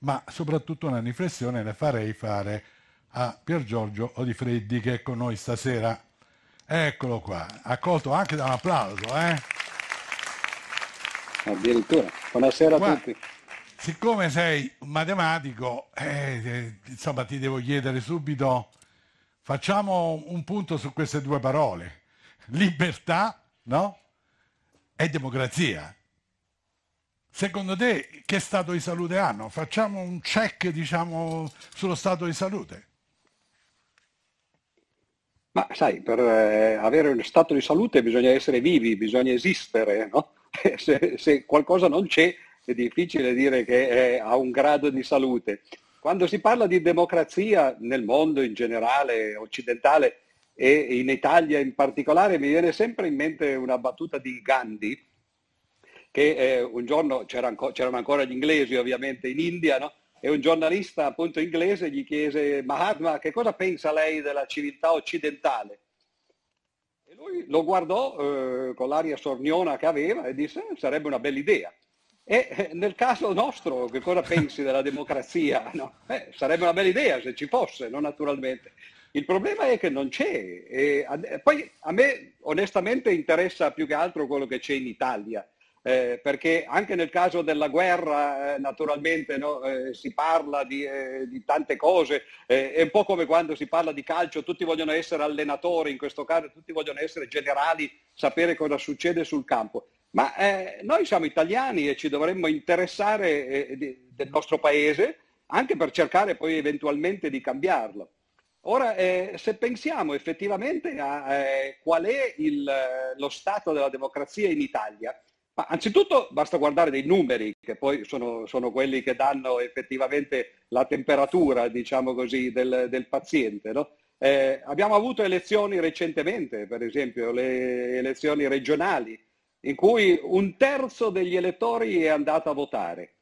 ma soprattutto una riflessione la farei fare a Pier Giorgio Odifreddi che è con noi stasera. Eccolo qua, accolto anche da un applauso. Eh? Addirittura. Buonasera Qua- a tutti. Siccome sei un matematico, eh, eh, insomma ti devo chiedere subito, facciamo un punto su queste due parole, libertà no? e democrazia. Secondo te che stato di salute hanno? Facciamo un check diciamo, sullo stato di salute. Ma sai, per eh, avere uno stato di salute bisogna essere vivi, bisogna esistere, no? Se, se qualcosa non c'è è difficile dire che è a un grado di salute. Quando si parla di democrazia nel mondo in generale, occidentale e in Italia in particolare, mi viene sempre in mente una battuta di Gandhi, che eh, un giorno c'era anco- c'erano ancora gli inglesi ovviamente in India, no? e un giornalista appunto inglese gli chiese Mahatma che cosa pensa lei della civiltà occidentale? E lui lo guardò eh, con l'aria sorniona che aveva e disse "Eh, sarebbe una bella idea. E eh, nel caso nostro, che cosa pensi della democrazia? No? Eh, sarebbe una bella idea se ci fosse, no? naturalmente. Il problema è che non c'è. E poi a me onestamente interessa più che altro quello che c'è in Italia. Eh, perché anche nel caso della guerra, eh, naturalmente, no, eh, si parla di, eh, di tante cose, eh, è un po' come quando si parla di calcio, tutti vogliono essere allenatori, in questo caso tutti vogliono essere generali, sapere cosa succede sul campo. Ma eh, noi siamo italiani e ci dovremmo interessare di- del nostro paese anche per cercare poi eventualmente di cambiarlo. Ora, eh, se pensiamo effettivamente a eh, qual è il, lo stato della democrazia in Italia, ma anzitutto basta guardare dei numeri, che poi sono, sono quelli che danno effettivamente la temperatura, diciamo così, del, del paziente. no? Eh, abbiamo avuto elezioni recentemente, per esempio le elezioni regionali, in cui un terzo degli elettori è andato a votare.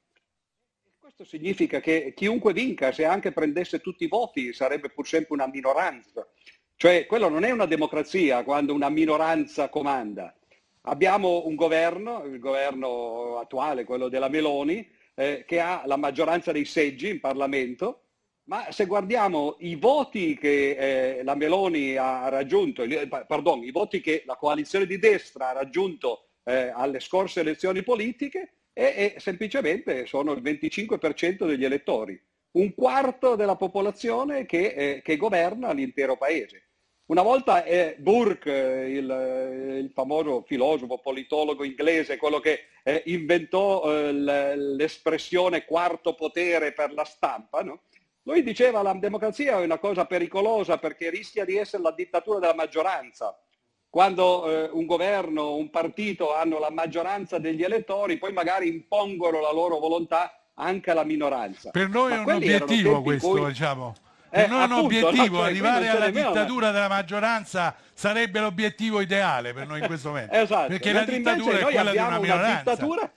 Questo significa che chiunque vinca, se anche prendesse tutti i voti, sarebbe pur sempre una minoranza. Cioè, quello non è una democrazia quando una minoranza comanda. Abbiamo un governo, il governo attuale, quello della Meloni, eh, che ha la maggioranza dei seggi in Parlamento, ma se guardiamo i voti che eh, la Meloni ha raggiunto, eh, pardon, i voti che la coalizione di destra ha raggiunto eh, alle scorse elezioni politiche, e, e semplicemente sono il 25% degli elettori, un quarto della popolazione che, eh, che governa l'intero paese. Una volta eh, Burke, eh, il, eh, il famoso filosofo, politologo inglese, quello che eh, inventò eh, l'espressione quarto potere per la stampa, no? lui diceva la democrazia è una cosa pericolosa perché rischia di essere la dittatura della maggioranza. Quando eh, un governo, un partito hanno la maggioranza degli elettori, poi magari impongono la loro volontà anche alla minoranza. Per noi Ma è un obiettivo questo, cui- diciamo. Eh, un appunto, no? obiettivo, Cioè, arrivare non alla una- dittatura della maggioranza sarebbe l'obiettivo ideale per noi in questo momento. Esatto, Perché la mentre dittatura è quella di una una minoranza. dittatura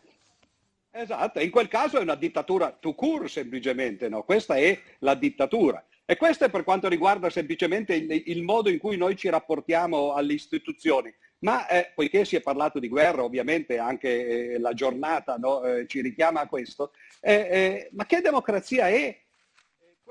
Esatto, in quel caso è una dittatura to court semplicemente, no? Questa è la dittatura. E questo è per quanto riguarda semplicemente il, il modo in cui noi ci rapportiamo alle istituzioni. Ma eh, poiché si è parlato di guerra, ovviamente anche eh, la giornata no, eh, ci richiama a questo, eh, eh, ma che democrazia è?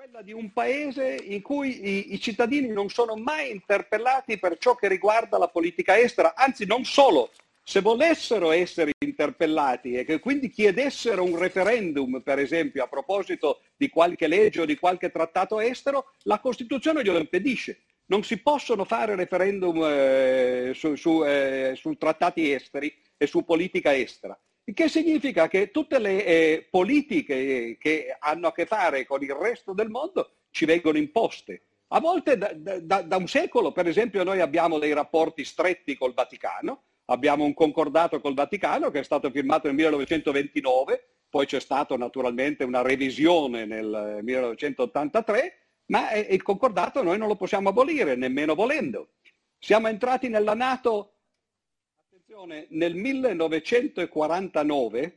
Quella di un paese in cui i, i cittadini non sono mai interpellati per ciò che riguarda la politica estera, anzi non solo, se volessero essere interpellati e che quindi chiedessero un referendum, per esempio, a proposito di qualche legge o di qualche trattato estero, la Costituzione glielo impedisce. Non si possono fare referendum eh, su, su, eh, su trattati esteri e su politica estera. Il che significa che tutte le eh, politiche che hanno a che fare con il resto del mondo ci vengono imposte. A volte da, da- da un secolo, per esempio, noi abbiamo dei rapporti stretti col Vaticano, abbiamo un concordato col Vaticano che è stato firmato nel 1929, poi c'è stata naturalmente una revisione nel 1983, ma eh, il concordato noi non lo possiamo abolire, nemmeno volendo. Siamo entrati nella Nato, attenzione, nel 1949 e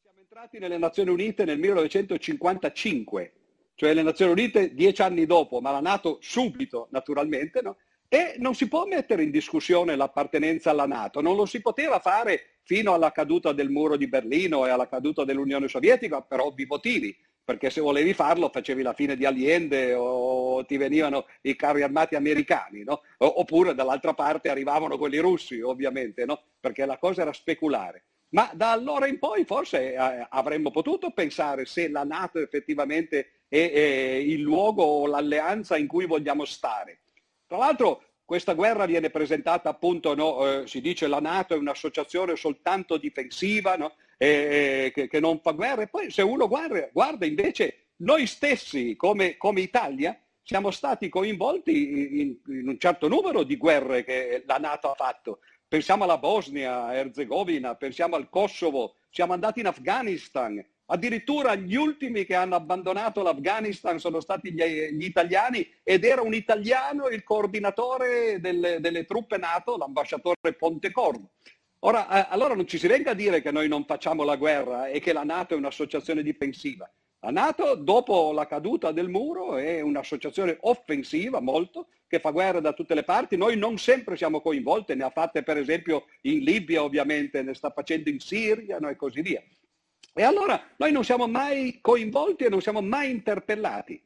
siamo entrati nelle Nazioni Unite nel 1955, cioè le Nazioni Unite dieci anni dopo, ma la Nato subito, naturalmente, no? E non si può mettere in discussione l'appartenenza alla Nato, non lo si poteva fare fino alla caduta del muro di Berlino e alla caduta dell'Unione Sovietica per ovvi motivi, perché se volevi farlo facevi la fine di Allende o ti venivano i carri armati americani, no? oppure dall'altra parte arrivavano quelli russi, ovviamente, no? perché la cosa era speculare. Ma da allora in poi forse eh, avremmo potuto pensare se la Nato effettivamente è, è il luogo o l'alleanza in cui vogliamo stare. Tra l'altro questa guerra viene presentata appunto, no, eh, si dice la Nato è un'associazione soltanto difensiva, no? e, che, che, non fa guerra, e poi se uno guarda, guarda invece noi stessi come, come Italia siamo stati coinvolti in, in, un certo numero di guerre che la Nato ha fatto. Pensiamo alla Bosnia, Erzegovina, pensiamo al Kosovo, siamo andati in Afghanistan. Addirittura gli ultimi che hanno abbandonato l'Afghanistan sono stati gli, gli italiani ed era un italiano il coordinatore delle, delle truppe NATO, l'ambasciatore Pontecorvo. Ora, eh, allora non ci si venga a dire che noi non facciamo la guerra e che la Nato è un'associazione difensiva. La Nato, dopo la caduta del muro, è un'associazione offensiva molto, che fa guerra da tutte le parti. Noi non sempre siamo coinvolti, ne ha fatte per esempio in Libia ovviamente, ne sta facendo in Siria no, e così via. E allora noi non siamo mai coinvolti e non siamo mai interpellati.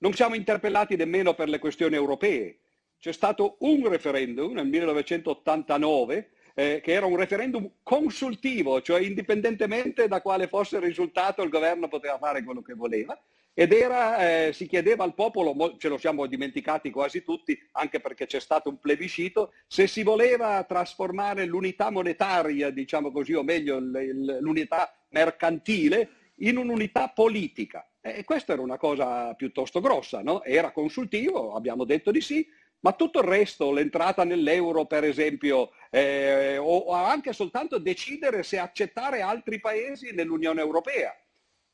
Non siamo interpellati nemmeno per le questioni europee. C'è stato un referendum nel 1989 eh, che era un referendum consultivo, cioè indipendentemente da quale fosse il risultato il governo poteva fare quello che voleva ed era, eh, si chiedeva al popolo, ce lo siamo dimenticati quasi tutti, anche perché c'è stato un plebiscito, se si voleva trasformare l'unità monetaria, diciamo così, o meglio l'unità mercantile, in un'unità politica. E questa era una cosa piuttosto grossa, no? Era consultivo, abbiamo detto di sì, ma tutto il resto, l'entrata nell'euro per esempio, eh, o, anche soltanto decidere se accettare altri paesi nell'Unione Europea.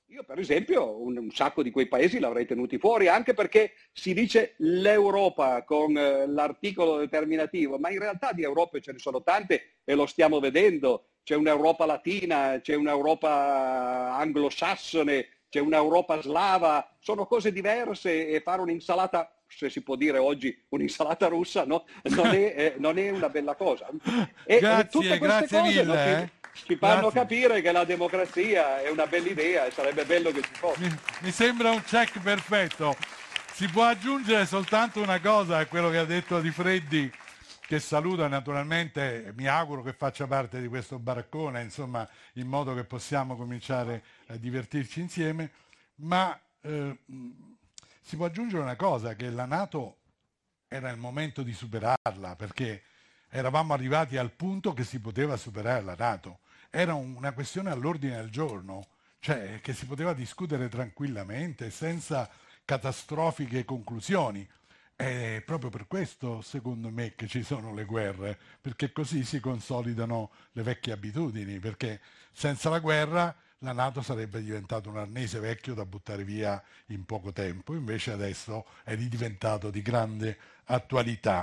Io per esempio un, un, sacco di quei paesi l'avrei tenuti fuori, anche perché si dice l'Europa con eh, l'articolo determinativo, ma in realtà di Europe ce ne sono tante e lo stiamo vedendo. C'è un'Europa latina, c'è un'Europa anglosassone, c'è un'Europa slava, sono cose diverse e fare un'insalata se si può dire oggi un'insalata russa, no? non, è, eh, non, è, una bella cosa. E, grazie, tutte grazie cose, mille. No? Eh. Ci fanno grazie. capire che la democrazia è una bella idea e sarebbe bello che ci fosse. Mi, mi sembra un check perfetto. Si può aggiungere soltanto una cosa a quello che ha detto Di Freddi, che saluta naturalmente, mi auguro che faccia parte di questo baraccone, insomma, in modo che possiamo cominciare a divertirci insieme, ma eh, si può aggiungere una cosa, che la Nato era il momento di superarla, perché eravamo arrivati al punto che si poteva superare la Nato. Era una questione all'ordine del giorno, cioè che si poteva discutere tranquillamente, senza catastrofiche conclusioni. È proprio per questo, secondo me, che ci sono le guerre, perché così si consolidano le vecchie abitudini, perché senza la guerra la Nato sarebbe diventato un arnese vecchio da buttare via in poco tempo, invece adesso è ridiventato di grande attualità.